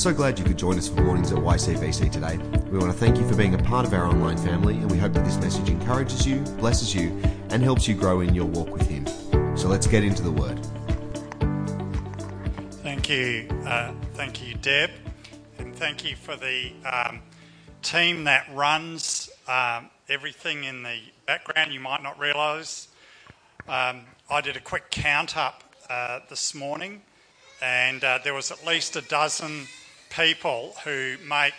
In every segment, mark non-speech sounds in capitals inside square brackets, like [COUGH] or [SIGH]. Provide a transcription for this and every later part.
so glad you could join us for Mornings at YCBC today. We want to thank you for being a part of our online family, and we hope that this message encourages you, blesses you, and helps you grow in your walk with Him. So let's get into the Word. Thank you, uh, thank you, Deb, and thank you for the um, team that runs um, everything in the background. You might not realise. Um, I did a quick count up uh, this morning, and uh, there was at least a dozen people who make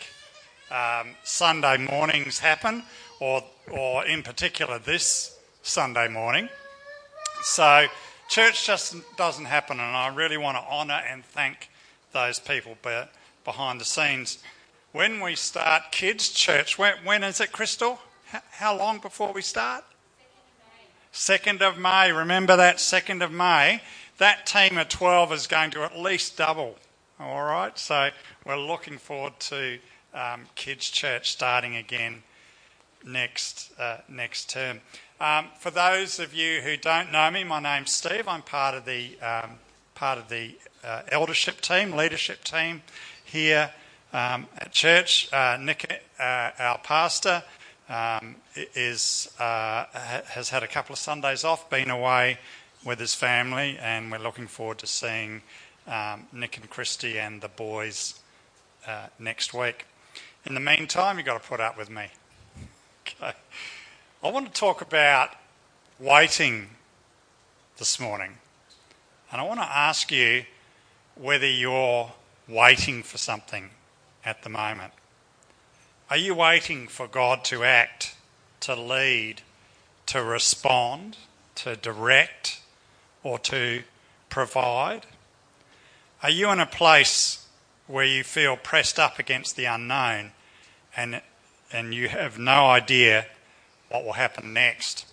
um, Sunday mornings happen, or, or in particular this Sunday morning. So, church just doesn't happen, and I really want to honour and thank those people be- behind the scenes. When we start kids' church, when, when is it, Crystal? H- how long before we start? 2nd of May. Remember that 2nd of May. That team of 12 is going to at least double. All right, so we're looking forward to um, kids' church starting again next uh, next term. Um, for those of you who don't know me, my name's Steve. I'm part of the um, part of the uh, eldership team, leadership team here um, at church. Uh, Nick, uh, our pastor, um, is uh, has had a couple of Sundays off, been away with his family, and we're looking forward to seeing um, Nick and Christy and the boys uh, next week. In the meantime, you've got to put up with me. Okay. I want to talk about waiting this morning. And I want to ask you whether you're waiting for something at the moment. Are you waiting for God to act, to lead, to respond, to direct, or to provide? Are you in a place where you feel pressed up against the unknown and, and you have no idea what will happen next?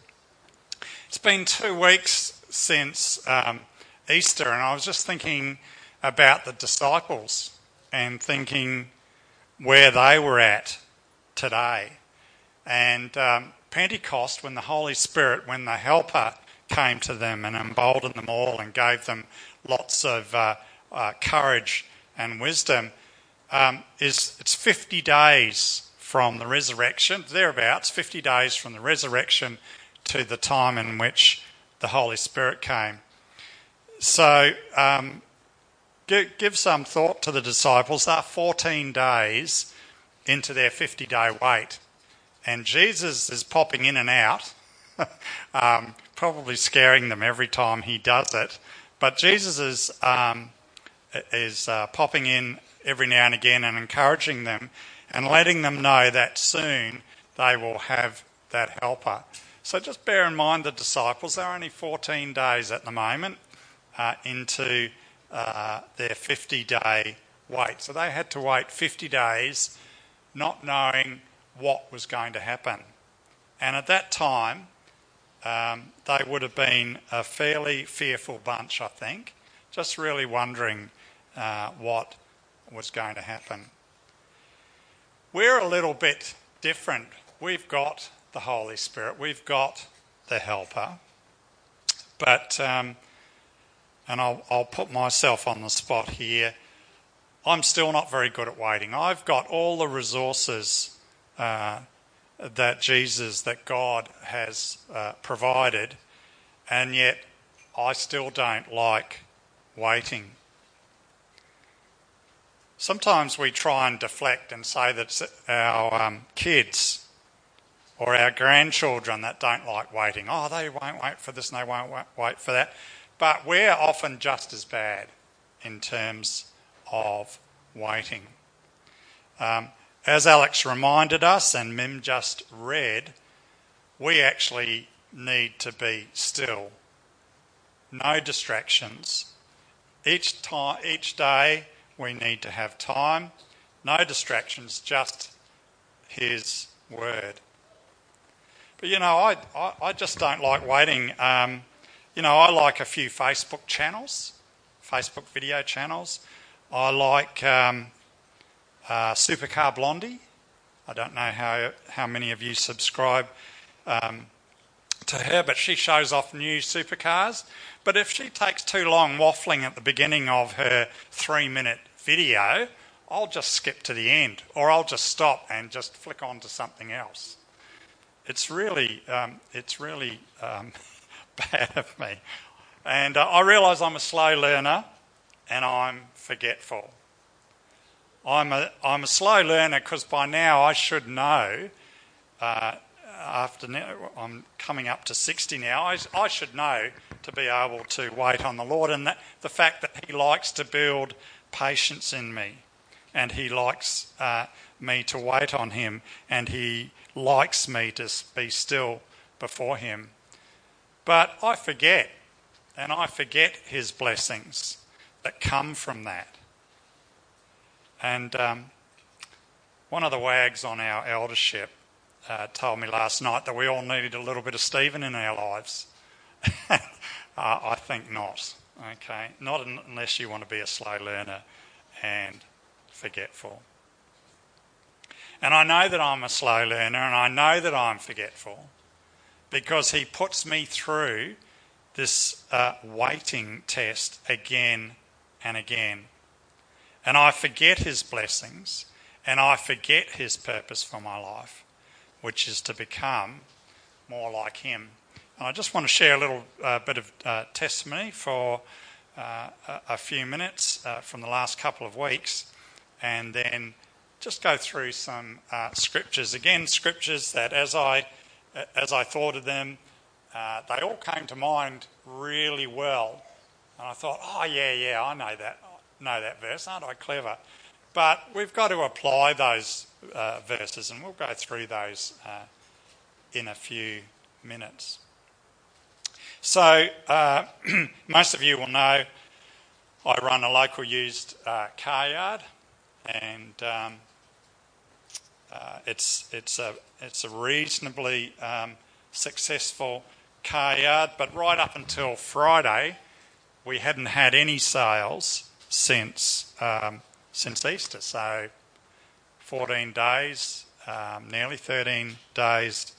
It's been two weeks since um, Easter, and I was just thinking about the disciples and thinking where they were at today. And um, Pentecost, when the Holy Spirit, when the Helper came to them and emboldened them all and gave them lots of uh, uh, courage and wisdom um, is it's 50 days from the resurrection, thereabouts, 50 days from the resurrection to the time in which the Holy Spirit came. So um, give, give some thought to the disciples. They're 14 days into their 50 day wait. And Jesus is popping in and out, [LAUGHS] um, probably scaring them every time he does it. But Jesus is um, is uh, popping in every now and again and encouraging them and letting them know that soon they will have that helper. So just bear in mind the disciples, they're only 14 days at the moment uh, into uh, their 50 day wait. So they had to wait 50 days not knowing what was going to happen. And at that time, um, they would have been a fairly fearful bunch, I think, just really wondering uh, what was going to happen. We're a little bit different. We've got the Holy Spirit, we've got the Helper, but, um, and I'll, I'll put myself on the spot here. I'm still not very good at waiting. I've got all the resources uh, that Jesus, that God has uh, provided, and yet I still don't like waiting. Sometimes we try and deflect and say that it's our um, kids or our grandchildren that don't like waiting. Oh, they won't wait for this and they won't wait for that. But we're often just as bad in terms of waiting. Um, as Alex reminded us and Mim just read, we actually need to be still. No distractions. Each time, each day, we need to have time, no distractions, just His Word. But you know, I, I, I just don't like waiting. Um, you know, I like a few Facebook channels, Facebook video channels. I like um, uh, Supercar Blondie. I don't know how, how many of you subscribe um, to her, but she shows off new supercars. But if she takes too long waffling at the beginning of her three minute video, I'll just skip to the end, or I'll just stop and just flick on to something else. It's really, um, it's really um, [LAUGHS] bad of me. And uh, I realise I'm a slow learner and I'm forgetful. I'm a, I'm a slow learner because by now I should know, uh, after now, I'm coming up to 60 now, I, I, should know to be able to wait on the Lord and that, the fact that He likes to build patience in me and He likes uh, me to wait on Him and He likes me to be still before Him. But I forget, and I forget His blessings that come from that. And um, one of the wags on our eldership uh, told me last night that we all needed a little bit of Stephen in our lives. [LAUGHS] uh, I think not. Okay, not unless you want to be a slow learner and forgetful. And I know that I'm a slow learner and I know that I'm forgetful because he puts me through this uh, waiting test again and again. And I forget his blessings and I forget his purpose for my life, which is to become more like him. And I just want to share a little uh, bit of uh, testimony for uh, a, a, few minutes uh, from the last couple of weeks and then just go through some uh, scriptures. Again, scriptures that as I, as I thought of them, uh, they all came to mind really well. And I thought, oh, yeah, yeah, I know that know that verse. Aren't I clever? But we've got to apply those verses, and we'll go through those in a few minutes. So, uh, [CLEARS THROAT] most of you will know I run a local used uh, car yard, and um, uh, it's, it's, a, it's a reasonably um, successful car yard, but right up until Friday, we hadn't had any sales since um, since Easter. So 14 days, um, nearly 13 days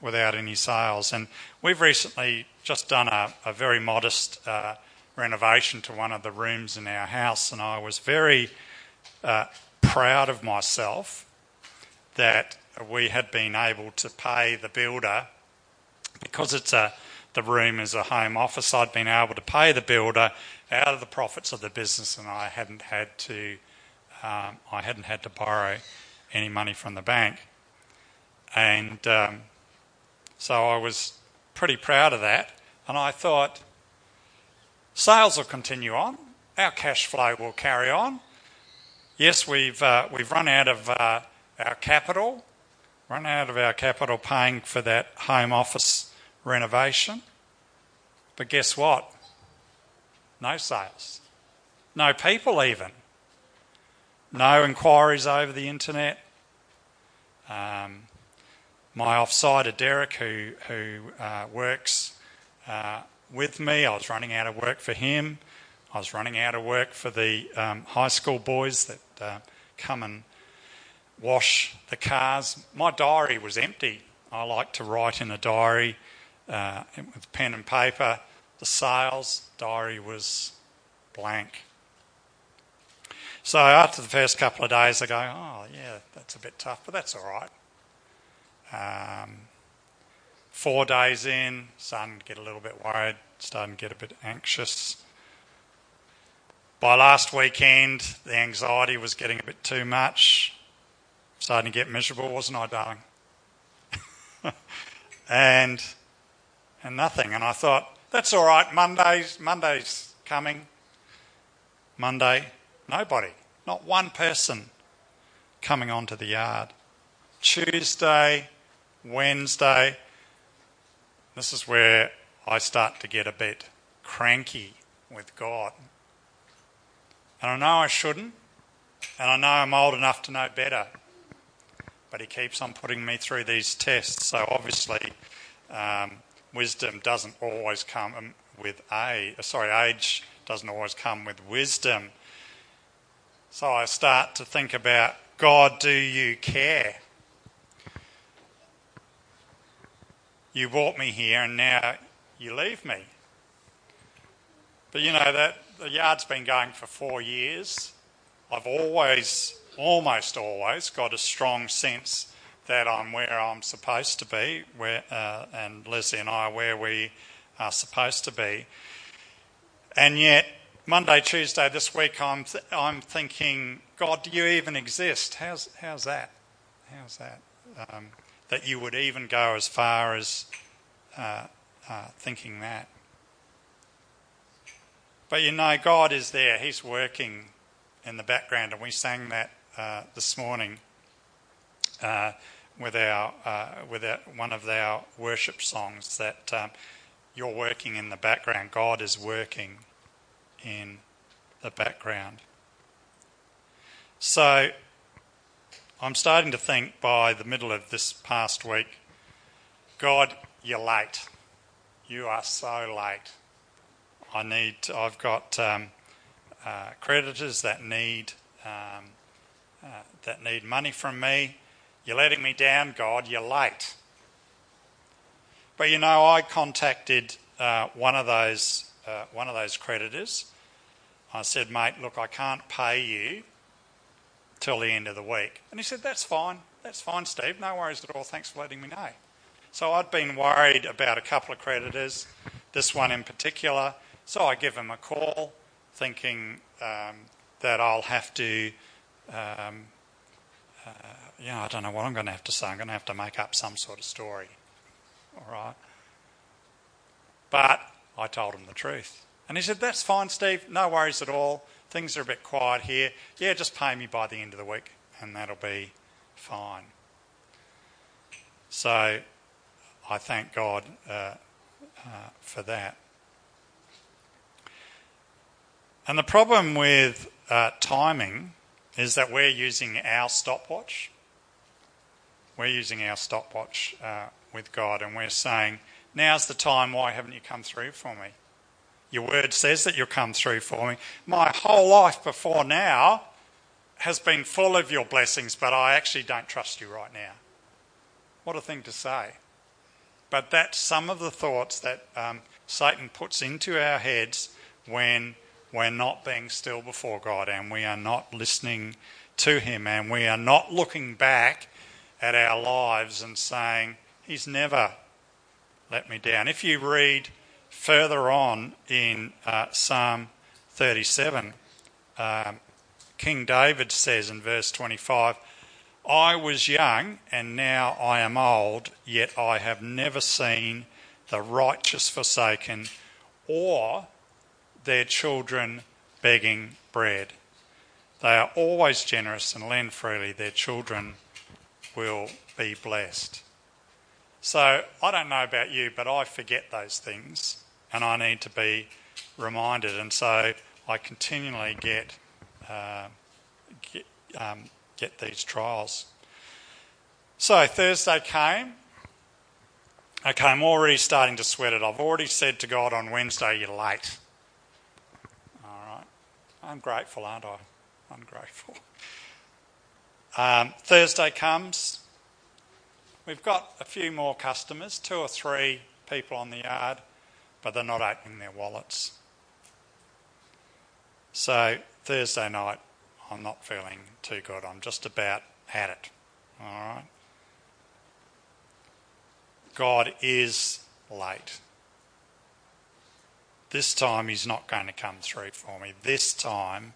without any sales. And we've recently just done a, a very modest uh, renovation to one of the rooms in our house, and I was very uh, proud of myself that we had been able to pay the builder because it's a the room is a home office. I'd been able to pay the builder out of the profits of the business, and I hadn't had to um, I hadn't had to borrow any money from the bank, and um, so I was pretty proud of that. And I thought sales will continue on, our cash flow will carry on. Yes, we've uh, we've run out of uh, our capital, run out of our capital paying for that home office renovation. But guess what? No sales. No people, even. No inquiries over the internet. Um, my offsider, Derek, who, who uh, works uh, with me, I was running out of work for him. I was running out of work for the um, high school boys that uh, come and wash the cars. My diary was empty. I like to write in a diary uh, with pen and paper. The sales diary was blank. So after the first couple of days, I go, oh, yeah, that's a bit tough, but that's all right. Um, four days in, starting to get a little bit worried, starting to get a bit anxious. By last weekend, the anxiety was getting a bit too much. Starting to get miserable, wasn't I, darling? [LAUGHS] and and nothing. And I thought, that's all right. Monday's Monday's coming. Monday, nobody, not one person coming onto the yard. Tuesday, Wednesday, this is where I start to get a bit cranky with God. And I know I shouldn't, and I know I'm old enough to know better. But He keeps on putting me through these tests, so obviously um, wisdom doesn't always come with age. Sorry, age doesn't always come with wisdom. So I start to think about God, do you care? You brought me here and now you leave me. But you know that the yard's been going for four years I've always, almost always, got a strong sense that I'm where I'm supposed to be, where, uh, and Leslie and I are where we are supposed to be. And yet, Monday, Tuesday this week, I'm, th- I'm thinking, God, do you even exist? How's, how's that? How's that? Um, that you would even go as far as uh, uh, thinking that. But you know, God is there. He's working in the background, and we sang that uh, this morning uh, with our uh, with our, one of our worship songs. That um, you're working in the background. God is working in the background. So I'm starting to think by the middle of this past week, God, you're late. You are so late. I need. I've got um, uh, creditors that need um, uh, that need money from me. You're letting me down, God. You're late. But you know, I contacted uh, one of those uh, one of those creditors. I said, mate, look, I can't pay you till the end of the week. And he said, that's fine. That's fine, Steve. No worries at all. Thanks for letting me know. So I'd been worried about a couple of creditors, this one in particular. So I give him a call, thinking um, that I'll have to, um, uh, you know, I don't know what I'm going to have to say. I'm going to have to make up some sort of story. All right. But I told him the truth. And he said, That's fine, Steve. No worries at all. Things are a bit quiet here. Yeah, just pay me by the end of the week, and that'll be fine. So I thank God uh, uh, for that. And the problem with uh, timing is that we're using our stopwatch. We're using our stopwatch uh, with God, and we're saying, Now's the time. Why haven't you come through for me? Your word says that you'll come through for me. My whole life before now has been full of your blessings, but I actually don't trust you right now. What a thing to say. But that's some of the thoughts that um, Satan puts into our heads when we're not being still before God and we are not listening to Him and we are not looking back at our lives and saying, He's never let me down. If you read further on in uh, Psalm 37, um, King David says in verse 25, I was young and now I am old, yet I have never seen the righteous forsaken or their children begging bread. They are always generous and lend freely. Their children will be blessed. So I don't know about you, but I forget those things and I need to be reminded. And so I continually get, uh, get, um, get these trials. So Thursday came. Okay, I'm already starting to sweat it. I've already said to God on Wednesday, you're late. All right. I'm grateful, aren't I? I'm grateful. Um, Thursday comes. We've got a few more customers, two or three people on the yard but they're not opening their wallets. So Thursday night, I'm not feeling too good. I'm just about at it. All right. God is late. This time, He's not going to come through for me. This time,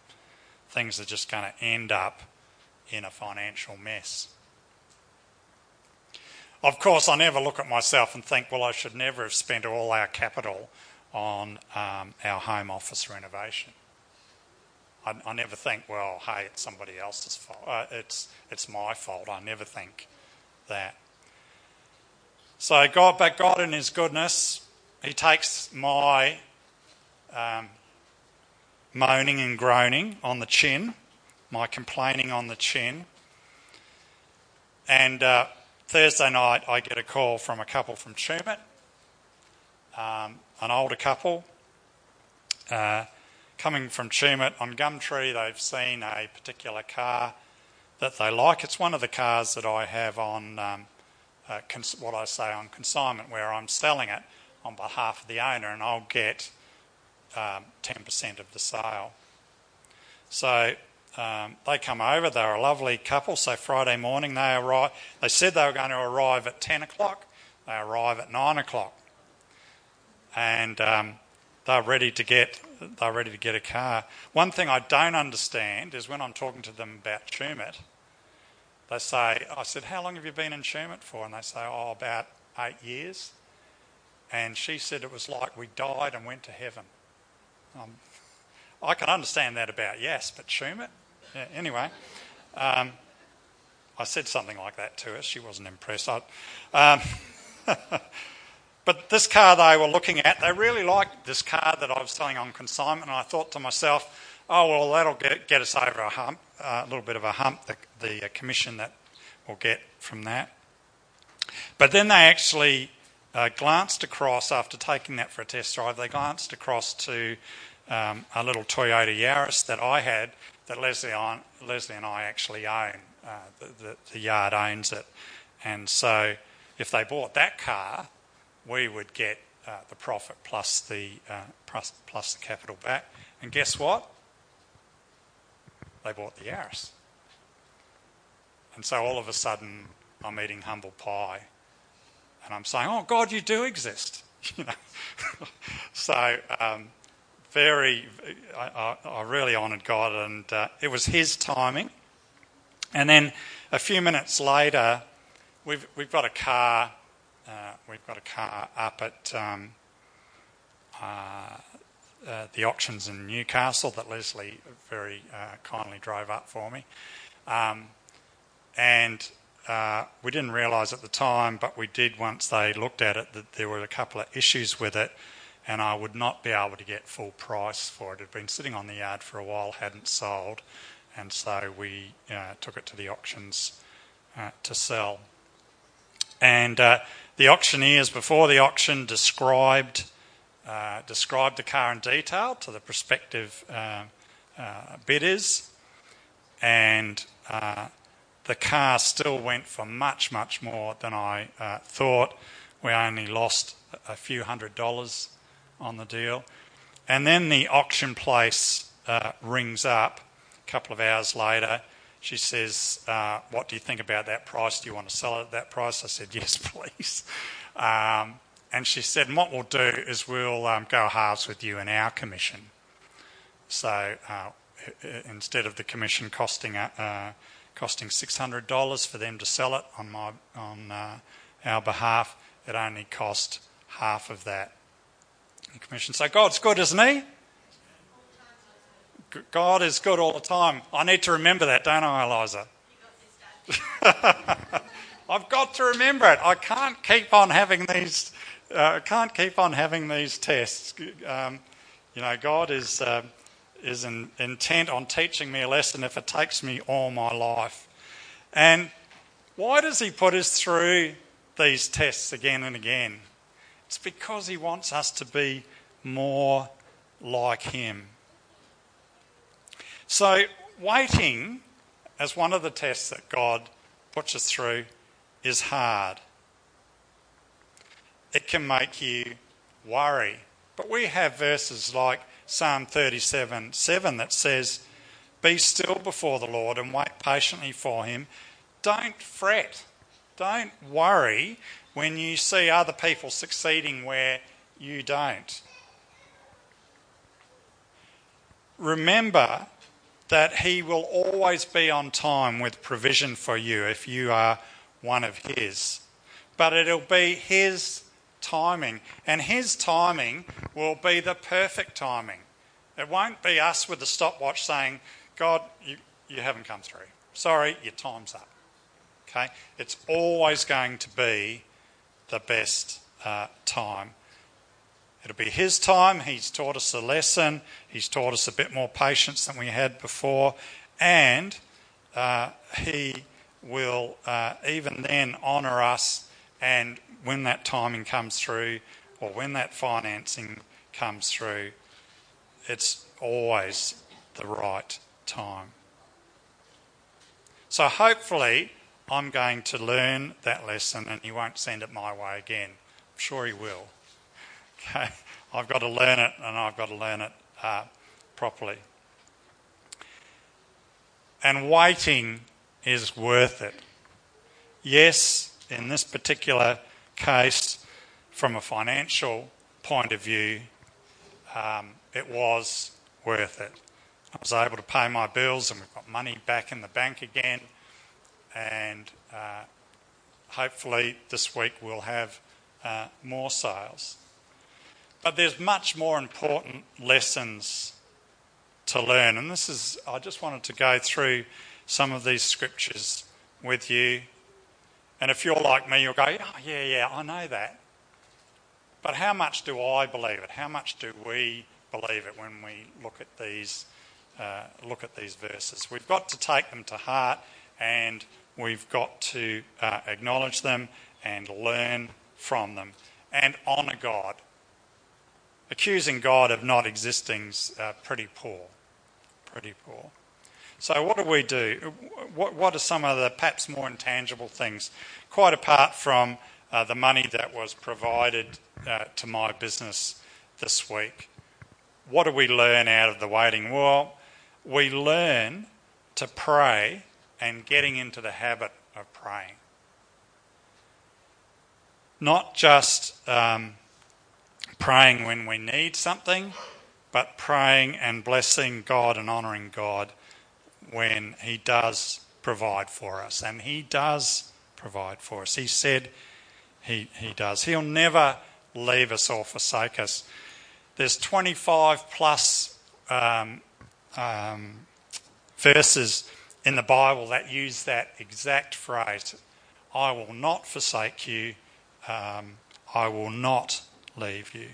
things are just going to end up in a financial mess. Of course, I never look at myself and think, well, I should never have spent all our capital on um, our home office renovation. I, I, never think, well, hey, it's somebody else's fault. Uh, it's, it's my fault. I never think that. So, God, but God in His goodness, He takes my um, moaning and groaning on the chin, my complaining on the chin, and uh, Thursday night, I get a call from a couple from Tumut, um, an older couple. Uh, coming from Tumut on Gumtree, they've seen a particular car that they like. It's one of the cars that I have on um, uh, cons- what I say on consignment, where I'm selling it on behalf of the owner, and I'll get um, 10% of the sale. So um, they come over. They're a lovely couple. So Friday morning they arrive. They said they were going to arrive at 10 o'clock. They arrive at 9 o'clock. And um, they're ready to get they're ready to get a car. One thing I don't understand is when I'm talking to them about Tumut, they say, I said, How long have you been in Tumut for? And they say, Oh, about eight years. And she said it was like we died and went to heaven. Um, I can understand that about yes, but Tumut? Anyway, um, I said something like that to her. She wasn't impressed. Um, [LAUGHS] but this car they were looking at, they really liked this car that I was selling on consignment. And I thought to myself, oh, well, that'll get, get us over a hump, uh, a little bit of a hump, the, the uh, commission that we'll get from that. But then they actually uh, glanced across, after taking that for a test drive, they glanced across to um, a little Toyota Yaris that I had that Leslie, on, Leslie and I actually own. Uh, the, the, the, yard owns it. And so if they bought that car, we would get uh, the profit plus the, uh, plus, plus the capital back. And guess what? They bought the Yaris. And so all of a sudden, I'm eating humble pie. And I'm saying, oh, God, you do exist. [LAUGHS] you know? [LAUGHS] so um, very, I, I really honoured God, and uh, it was His timing. And then a few minutes later, we've we've got a car, uh, we've got a car up at um, uh, uh the auctions in Newcastle that Leslie very uh, kindly drove up for me, um, and. Uh, we didn't realise at the time, but we did once they looked at it that there were a couple of issues with it and I would not be able to get full price for it. It had been sitting on the yard for a while, hadn't sold, and so we uh, took it to the auctions uh, to sell. And uh, the auctioneers before the auction described uh, described the car in detail to the prospective uh, uh, bidders, and the car still went for much, much more than I thought. We only lost a few hundred dollars on the deal. And then the auction place uh, rings up a couple of hours later. She says, uh, What do you think about that price? Do you want to sell it at that price? I said, Yes, [LAUGHS] please. Um, and she said, and What we'll do is we'll um, go halves with you in our commission. So uh, instead of the commission costing uh, costing $600 for them to sell it on, my, on uh, our behalf, it only cost half of that commission. So God's good, isn't He? God is good all the time. I need to remember that, don't I, Eliza? [LAUGHS] I've got to remember it. I can't keep on having these. Uh, can't keep on having these tests. Um, you know, God is uh, is in, intent on teaching me a lesson if it takes me all my life. And why does He put us through these tests again and again? It's because He wants us to be more like Him. So, waiting as one of the tests that God puts us through is hard. It can make you worry. But we have verses like Psalm 37 7 that says, Be still before the Lord and wait patiently for Him. Don't fret. Don't worry when you see other people succeeding where you don't. Remember that He will always be on time with provision for you if you are one of His. But it'll be His timing, and His timing will be the perfect timing. It won't be us with the stopwatch saying, God, you, you haven't come through. Sorry, your time's up. Okay? It's always going to be the best uh, time. It'll be His time. He's taught us a lesson. He's taught us a bit more patience than we had before. And uh, He will uh, even then honour us. And when that timing comes through, or when that financing comes through, it's always the right time. So hopefully, I'm going to learn that lesson and he won't send it my way again. I'm sure he will. Okay? I've got to learn it and I've got to learn it uh, properly. And waiting is worth it. Yes, in this particular case, from a financial point of view, um, it was worth it. I was able to pay my bills, and we've got money back in the bank again. And uh, hopefully, this week we'll have uh, more sales. But there's much more important lessons to learn. And this is, I just wanted to go through some of these scriptures with you. And if you're like me, you'll go, oh, yeah, yeah, I know that. But how much do I believe it? How much do we believe it when we look at these, uh, look at these verses? We've got to take them to heart and we've got to uh, acknowledge them and learn from them and honour God. Accusing God of not existing is uh, pretty poor. Pretty poor. So, what do we do? What, what are some of the perhaps more intangible things? Quite apart from uh, the money that was provided uh, to my business this week. What do we learn out of the waiting? Well, we learn to pray and getting into the habit of praying. Not just um, praying when we need something, but praying and blessing God and honouring God when He does provide for us. And He does provide for us. He said He, he does. He'll never leave us or forsake us. There's 25 plus um, um, verses in the Bible that use that exact phrase I will not forsake you, um, I will not leave you.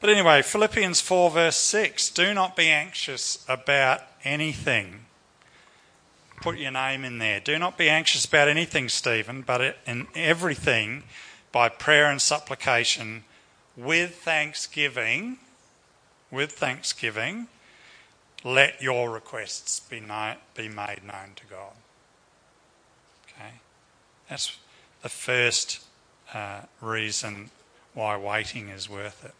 But anyway, Philippians 4, verse 6 do not be anxious about anything. Put your name in there. Do not be anxious about anything, Stephen, but in everything, by prayer and supplication, with thanksgiving, with thanksgiving, let your requests be, known, be made known to God. Okay? That's the first uh, reason why waiting is worth it.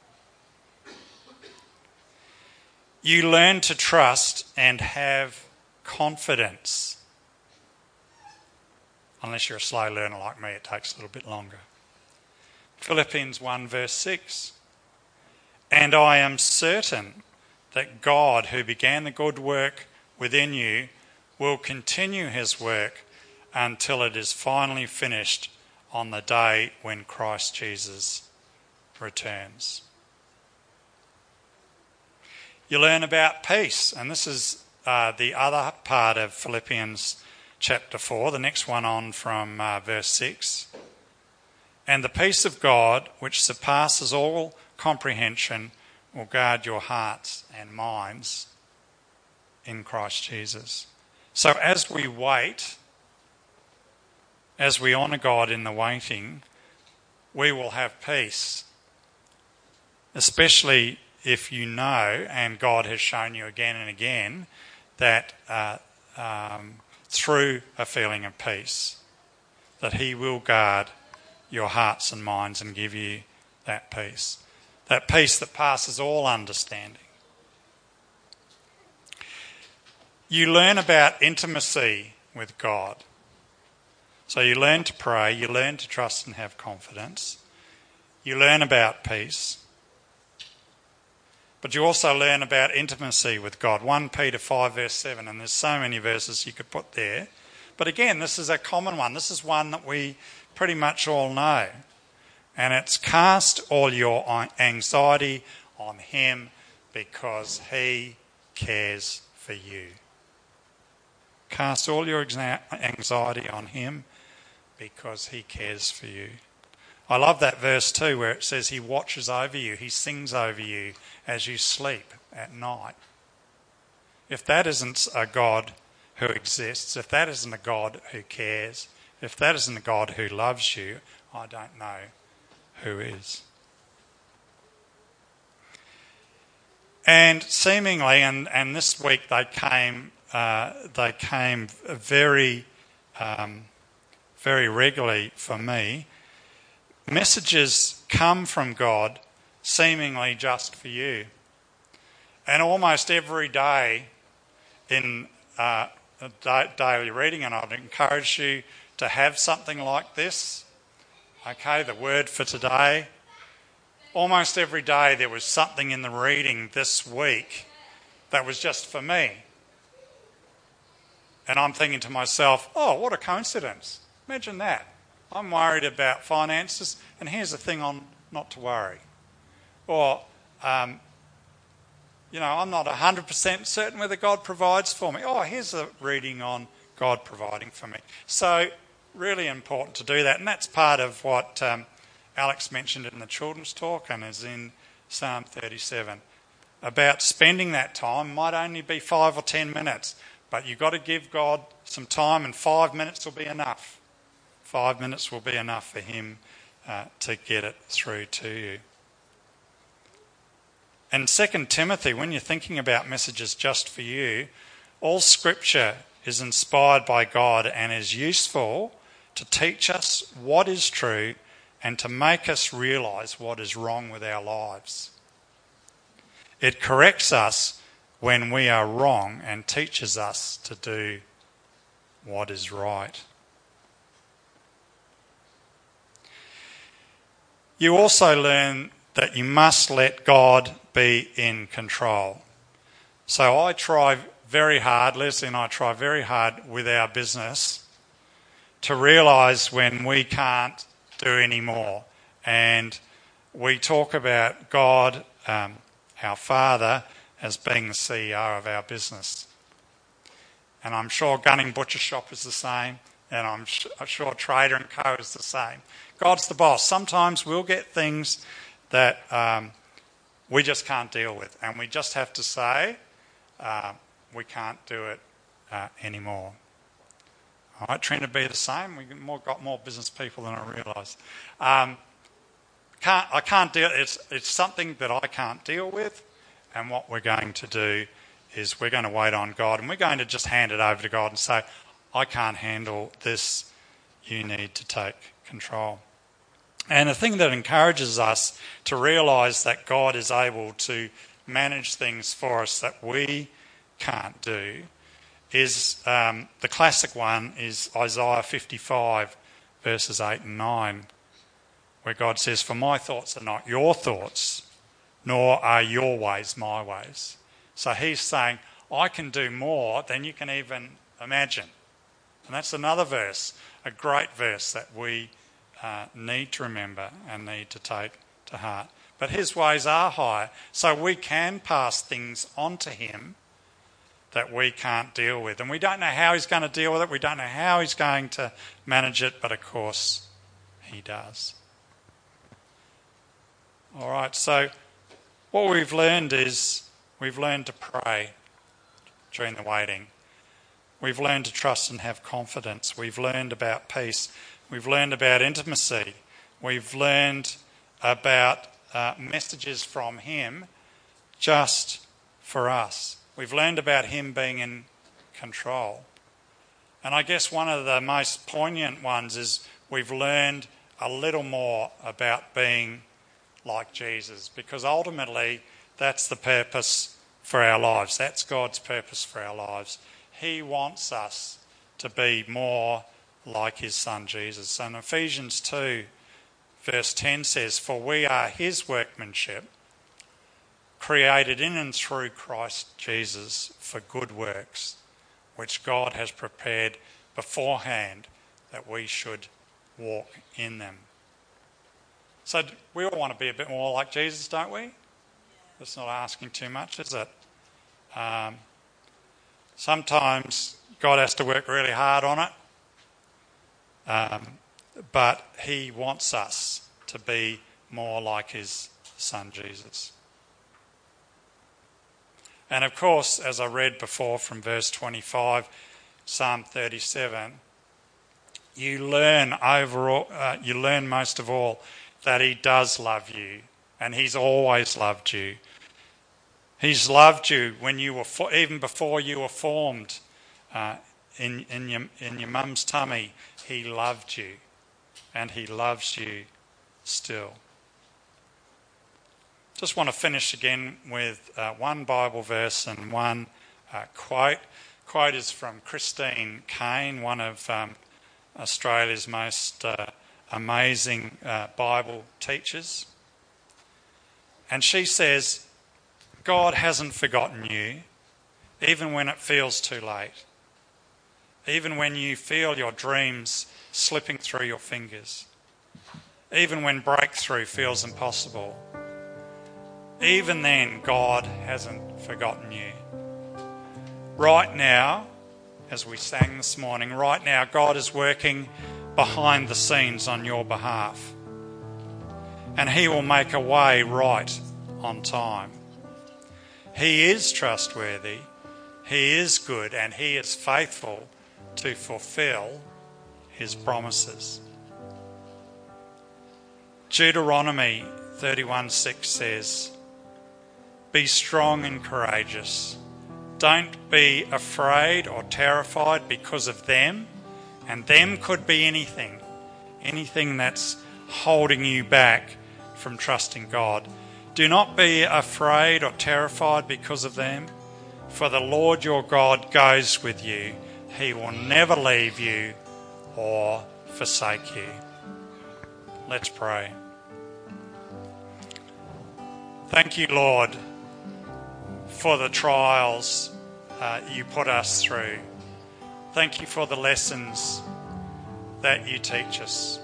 You learn to trust and have confidence. Unless you're a slow learner like me, it takes a little bit longer. Philippians 1, verse 6. And I am certain that God, who began the good work within you, will continue his work until it is finally finished on the day when Christ Jesus returns. You learn about peace, and this is uh, the other part of Philippians chapter 4, the next one on from uh, verse 6. And the peace of God, which surpasses all comprehension, will guard your hearts and minds in Christ Jesus. So as we wait, as we honour God in the waiting, we will have peace. Especially if you know, and God has shown you again and again, that uh, um, through a feeling of peace, that He will guard your hearts and minds and give you that peace. That peace that passes all understanding. You learn about intimacy with God. So you learn to pray, you learn to trust and have confidence, you learn about peace, but you also learn about intimacy with God. 1 Peter 5, verse 7, and there's so many verses you could put there. But again, this is a common one. This is one that we pretty much all know. And it's cast all your anxiety on Him because He cares for you. Cast all your anxiety on Him because He cares for you. I love that verse too, where it says He watches over you, He sings over you as you sleep at night. If that isn't a God who exists, if that isn't a God who cares, if that isn't a God who loves you, I don't know who is. And seemingly, and, and this week they came, uh, they came very, um, very regularly for me Messages come from God seemingly just for you. And almost every day in uh, da- daily reading, and I'd encourage you to have something like this. Okay, the word for today. Almost every day there was something in the reading this week that was just for me. And I'm thinking to myself, oh, what a coincidence. Imagine that. I'm worried about finances, and here's the thing on not to worry. Or, um, you know, I'm not 100% certain whether God provides for me. Oh, here's a reading on God providing for me. So, really important to do that. And that's part of what um, Alex mentioned in the children's talk and is in Psalm 37. About spending that time might only be five or ten minutes, but you've got to give God some time, and five minutes will be enough. Five minutes will be enough for Him uh, to get it through to you. And 2 Timothy, when you're thinking about messages just for you, all scripture is inspired by God and is useful to teach us what is true and to make us realize what is wrong with our lives. It corrects us when we are wrong and teaches us to do what is right. You also learn that you must let God be in control. So I try very hard, Leslie and I try very hard with our business to realise when we can't do any more. And we talk about God, um, our Father, as being the CEO of our business. And I'm sure Gunning Butcher Shop is the same, and I'm sure Trader and Co is the same. God's the boss. Sometimes we'll get things that um, we just can't deal with, and we just have to say uh, we can't do it uh, anymore. All right, trying to be the same. We've more, got more business people than I realised. Um, can't, I can't deal. It's it's something that I can't deal with, and what we're going to do is we're going to wait on God, and we're going to just hand it over to God and say, "I can't handle this. You need to take control." And the thing that encourages us to realise that God is able to manage things for us that we can't do is um, the classic one is Isaiah 55, verses 8 and 9, where God says, For my thoughts are not your thoughts, nor are your ways my ways. So he's saying, I can do more than you can even imagine. And that's another verse, a great verse that we uh, need to remember and need to take to heart. But his ways are high, so we can pass things on to him that we can't deal with. And we don't know how he's going to deal with it, we don't know how he's going to manage it, but of course, he does. All right, so what we've learned is we've learned to pray during the waiting. We've learned to trust and have confidence. We've learned about peace. We've learned about intimacy. We've learned about uh, messages from Him just for us. We've learned about Him being in control. And I guess one of the most poignant ones is we've learned a little more about being like Jesus because ultimately that's the purpose for our lives. That's God's purpose for our lives. He wants us to be more like his son Jesus. And Ephesians 2, verse 10 says, For we are his workmanship, created in and through Christ Jesus for good works, which God has prepared beforehand that we should walk in them. So we all want to be a bit more like Jesus, don't we? That's not asking too much, is it? Um, sometimes God has to work really hard on it um, but he wants us to be more like his son Jesus. And of course, as I read before from verse 25, Psalm 37, you learn overall, uh, you learn most of all that he does love you and he's always loved you. He's loved you when you were, for, even before you were formed uh, in, in, your, in your mum's tummy. He loved you, and He loves you still. Just want to finish again with uh, one Bible verse and one uh, quote. quote is from Christine Caine, one of um, Australia's most uh, amazing uh, Bible teachers. And she says, God hasn't forgotten you, even when it feels too late, even when you feel your dreams slipping through your fingers, even when breakthrough feels impossible. Even then, God hasn't forgotten you. Right now, as we sang this morning, right now, God is working behind the scenes on your behalf. And He will make a way right on time. He is trustworthy, He is good, and He is faithful to fulfill His promises. Deuteronomy 31 6 says, Be strong and courageous don't be afraid or terrified because of them. And them could be anything, anything that's holding you back from trusting God. Do not be afraid or terrified because of them, for the Lord your God goes with you. He will never leave you or forsake you. Let's pray. Thank you, Lord for the trials uh, you put us through. Thank you for the lessons that you teach us.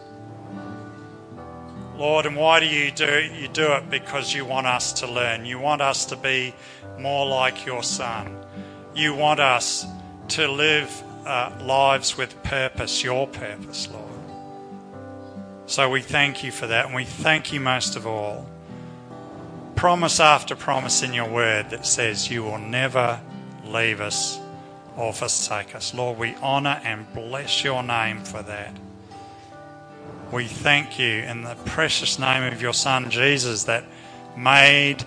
Lord, and why do you do it? You do it because you want us to learn. You want us to be more like your Son. You want us to live uh, lives with purpose, your purpose, Lord. So we thank you for that, and we thank you most of all promise after promise in your word that says you will never leave us or forsake us. Lord, we honour and bless your name for that. We thank you in the precious name of your Son Jesus that made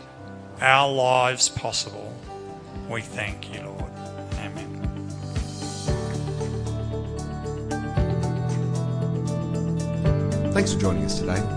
our lives possible. We thank you, Lord. Amen. Thanks for joining us today.